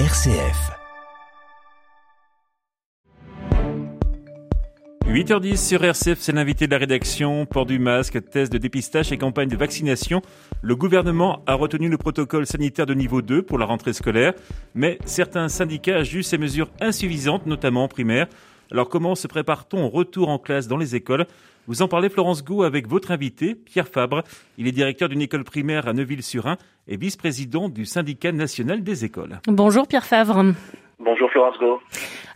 RCF. 8h10 sur RCF, c'est l'invité de la rédaction. Port du masque, test de dépistage et campagne de vaccination. Le gouvernement a retenu le protocole sanitaire de niveau 2 pour la rentrée scolaire, mais certains syndicats jugent ces mesures insuffisantes, notamment en primaire. Alors comment se prépare-t-on au retour en classe dans les écoles? Vous en parlez Florence Gou avec votre invité, Pierre Fabre. Il est directeur d'une école primaire à Neuville-sur-Ain et vice-président du syndicat national des écoles. Bonjour Pierre Favre. Bonjour Florence Go.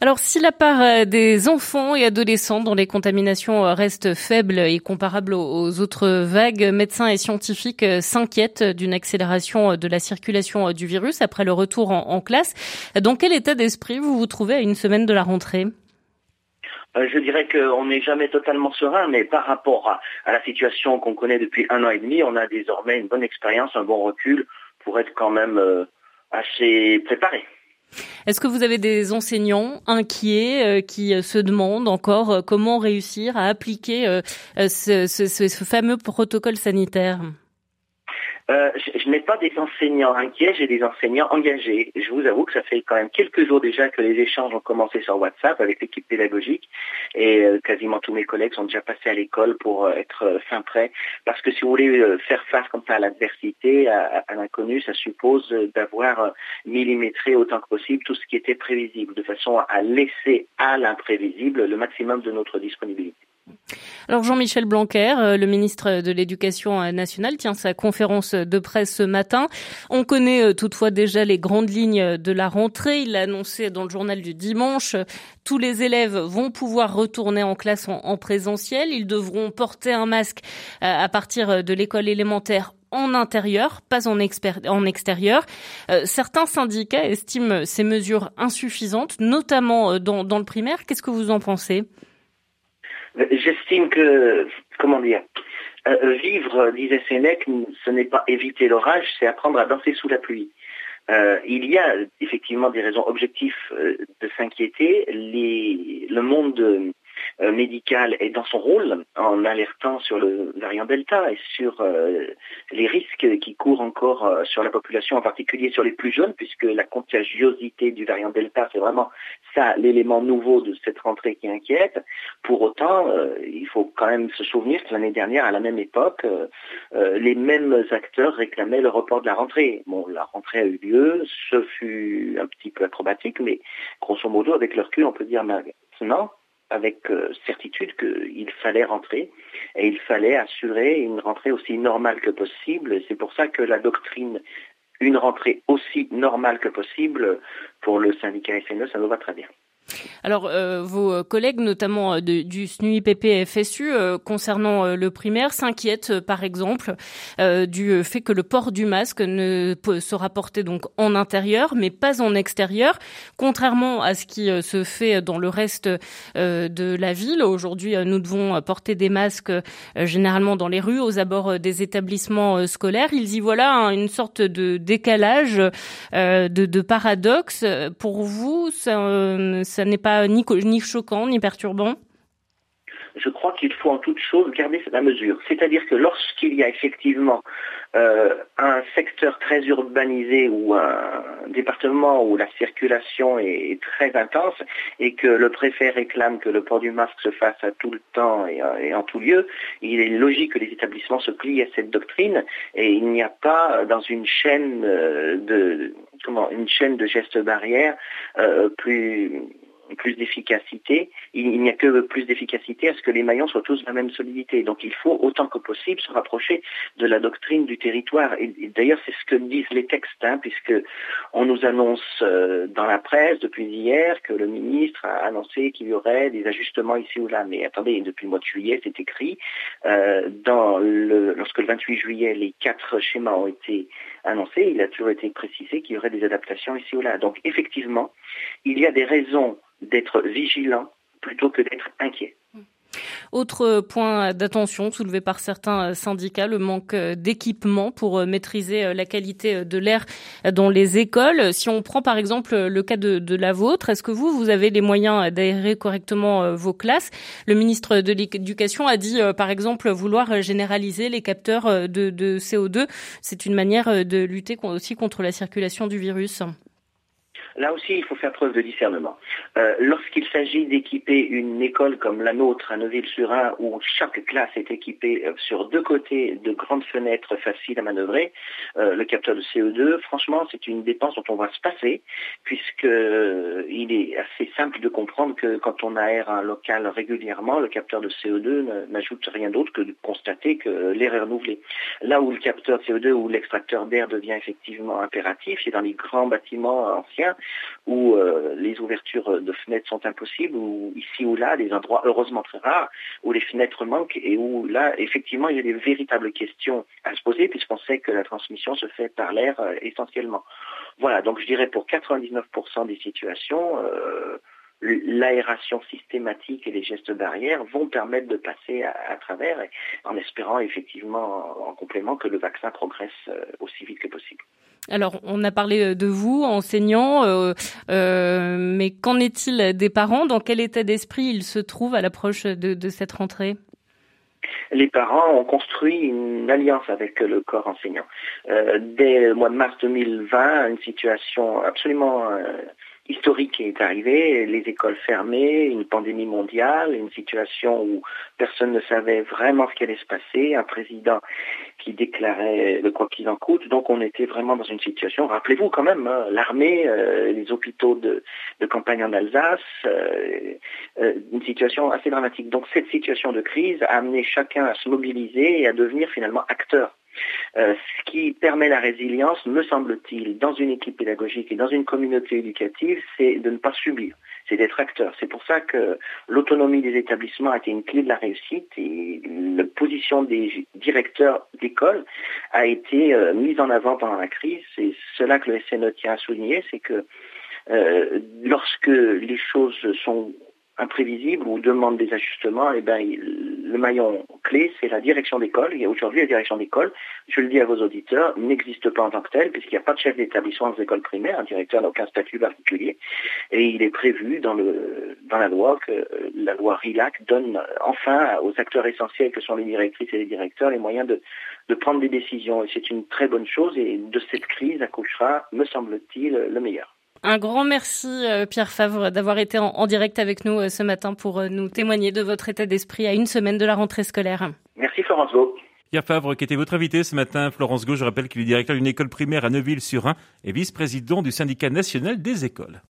Alors si la part euh, des enfants et adolescents dont les contaminations euh, restent faibles et comparables aux autres vagues, médecins et scientifiques euh, s'inquiètent d'une accélération de la circulation du virus après le retour en, classe. Dans quel état d'esprit vous vous trouvez à une semaine de la rentrée? Je dirais qu'on n'est jamais totalement serein, mais par rapport à, la situation qu'on connaît depuis un an et demi, on a désormais une bonne expérience, un bon recul pour être quand même assez préparé. Est-ce que vous avez des enseignants inquiets euh, qui euh, se demandent encore euh, comment réussir à appliquer ce fameux protocole sanitaire? Euh, je, n'ai pas des enseignants inquiets, j'ai des enseignants engagés. Je vous avoue que ça fait quand même quelques jours déjà que les échanges ont commencé sur WhatsApp avec l'équipe pédagogique et euh, quasiment tous mes collègues sont déjà passés à l'école pour euh, être fin prêts. Parce que si vous voulez faire face comme ça à l'adversité, à, à l'inconnu, ça suppose d'avoir millimétré autant que possible tout ce qui était prévisible, de façon à laisser à l'imprévisible le maximum de notre disponibilité. Alors Jean-Michel Blanquer, euh, le ministre de l'Éducation nationale, tient sa conférence de presse ce matin. On connaît euh, toutefois déjà les grandes lignes de la rentrée. Il l'a annoncé dans le journal du dimanche. Tous les élèves vont pouvoir retourner en classe en, présentiel. Ils devront porter un masque euh, à partir de l'école élémentaire en intérieur, pas en, extérieur. certains syndicats estiment ces mesures insuffisantes, notamment dans le primaire. Qu'est-ce que vous en pensez? J'estime que, comment dire, euh, vivre, disait Sénèque, ce n'est pas éviter l'orage, c'est apprendre à danser sous la pluie. Euh, il y a effectivement des raisons objectives euh, de s'inquiéter. Le monde euh, médical est dans son rôle en alertant sur le variant Delta et sur euh, les risques qui courent encore euh, sur la population, en particulier sur les plus jeunes, puisque la contagiosité du variant Delta, c'est vraiment ça l'élément nouveau de cette rentrée qui inquiète. Pour autant, il faut quand même se souvenir que l'année dernière, à la même époque, les mêmes acteurs réclamaient le report de la rentrée. Bon, la rentrée a eu lieu, ce fut un petit peu acrobatique, mais grosso modo, avec le recul, on peut dire maintenant, avec euh, certitude qu'il fallait rentrer et il fallait assurer une rentrée aussi normale que possible. C'est pour ça que la doctrine une rentrée aussi normale que possible pour le syndicat SNE, ça nous va très bien. Alors, euh, vos collègues, notamment euh, du SNUI PP FSU, euh, concernant le primaire, s'inquiètent, par exemple, du fait que le port du masque ne sera porté donc en intérieur, mais pas en extérieur, contrairement à ce qui se fait dans le reste de la ville. Aujourd'hui, nous devons porter des masques généralement dans les rues, aux abords des établissements scolaires. Ils y voient là une sorte de décalage, de, de, paradoxe. Pour vous, ça ça n'est pas ni, choquant ni perturbant je crois qu'il faut en toute chose garder la mesure. C'est-à-dire que lorsqu'il y a effectivement euh, un secteur très urbanisé ou un département où la circulation est très intense et que le préfet réclame que le port du masque se fasse à tout le temps et, euh, en tout lieu, il est logique que les établissements se plient à cette doctrine et il n'y a pas dans une chaîne euh, de comment une chaîne de gestes barrières plus plus d'efficacité, il, n'y a que plus d'efficacité à ce que les maillons soient tous de la même solidité. Donc il faut autant que possible se rapprocher de la doctrine du territoire. Et, d'ailleurs c'est ce que disent les textes, hein, puisque on nous annonce euh, dans la presse depuis hier que le ministre a annoncé qu'il y aurait des ajustements ici ou là. Mais attendez, depuis le mois de juillet, c'est écrit. Euh, dans le, lorsque le 28 juillet, les quatre schémas ont été annoncés, il a toujours été précisé qu'il y aurait des adaptations ici ou là. Donc effectivement, il y a des raisons d'être vigilant plutôt que d'être inquiet. Autre point d'attention soulevé par certains syndicats, le manque d'équipement pour maîtriser la qualité de l'air dans les écoles. Si on prend par exemple le cas de, la vôtre, est-ce que vous, vous avez les moyens d'aérer correctement vos classes? Le ministre de l'Éducation a dit par exemple vouloir généraliser les capteurs de, de CO2. C'est une manière de lutter aussi contre la circulation du virus. Là aussi, il faut faire preuve de discernement. Euh, lorsqu'il s'agit d'équiper une école comme la nôtre à Neuville-sur-Ain, où chaque classe est équipée euh, sur deux côtés de grandes fenêtres faciles à manœuvrer, euh, le capteur de CO2, franchement, c'est une dépense dont on va se passer, puisqu'il est assez simple de comprendre que quand on aère un local régulièrement, le capteur de CO2 n'ajoute rien d'autre que de constater que l'air est renouvelé. Là où le capteur de CO2 ou l'extracteur d'air devient effectivement impératif, c'est dans les grands bâtiments anciens où euh, les ouvertures de fenêtres sont impossibles, ou ici ou là, des endroits heureusement très rares, où les fenêtres manquent et où là, effectivement, il y a des véritables questions à se poser puisqu'on sait que la transmission se fait par l'air euh, essentiellement. Voilà, donc je dirais pour 99% des situations, euh, l'aération systématique et les gestes barrières vont permettre de passer à, travers, en espérant effectivement en, complément que le vaccin progresse aussi vite que possible. Alors, on a parlé euh, de vous, enseignants, euh, mais qu'en est-il des parents? Dans quel état d'esprit ils se trouvent à l'approche de, cette rentrée? Les parents ont construit une alliance avec le corps enseignant. dès le mois de mars 2020, une situation absolument historique est arrivé, les écoles fermées, une pandémie mondiale, une situation où personne ne savait vraiment ce qui allait se passer, un président qui déclarait le quoi qu'il en coûte. Donc on était vraiment dans une situation, rappelez-vous quand même, hein, l'armée, euh, les hôpitaux de, campagne en Alsace, euh, euh, une situation assez dramatique. Donc cette situation de crise a amené chacun à se mobiliser et à devenir finalement acteur euh, ce qui permet la résilience, me semble-t-il, dans une équipe pédagogique et dans une communauté éducative, c'est de ne pas subir, c'est d'être acteur. C'est pour ça que l'autonomie des établissements a été une clé de la réussite et la position des directeurs d'école a été euh, mise en avant pendant la crise. C'est cela que le SNE tient à souligner, c'est que euh, lorsque les choses sont imprévisibles ou demandent des ajustements, eh ben, le maillon clé, c'est la direction d'école. Aujourd'hui, la direction d'école, je le dis à vos auditeurs, n'existe pas en tant que telle, puisqu'il n'y a pas de chef d'établissement les écoles primaires. Un directeur n'a aucun statut particulier. Et il est prévu dans, le, dans la loi que la loi RILAC donne enfin aux acteurs essentiels que sont les directrices et les directeurs les moyens de, de prendre des décisions. Et c'est une très bonne chose. Et de cette crise accouchera, me semble-t-il, le meilleur. Un grand merci euh, Pierre Favre d'avoir été en, direct avec nous euh, ce matin pour euh, nous témoigner de votre état d'esprit à une semaine de la rentrée scolaire. Merci Florence Go. Pierre Favre, qui était votre invité ce matin, Florence Go, je rappelle qu'il est directeur d'une école primaire à Neuville-sur-Rhin et vice-président du syndicat national des écoles.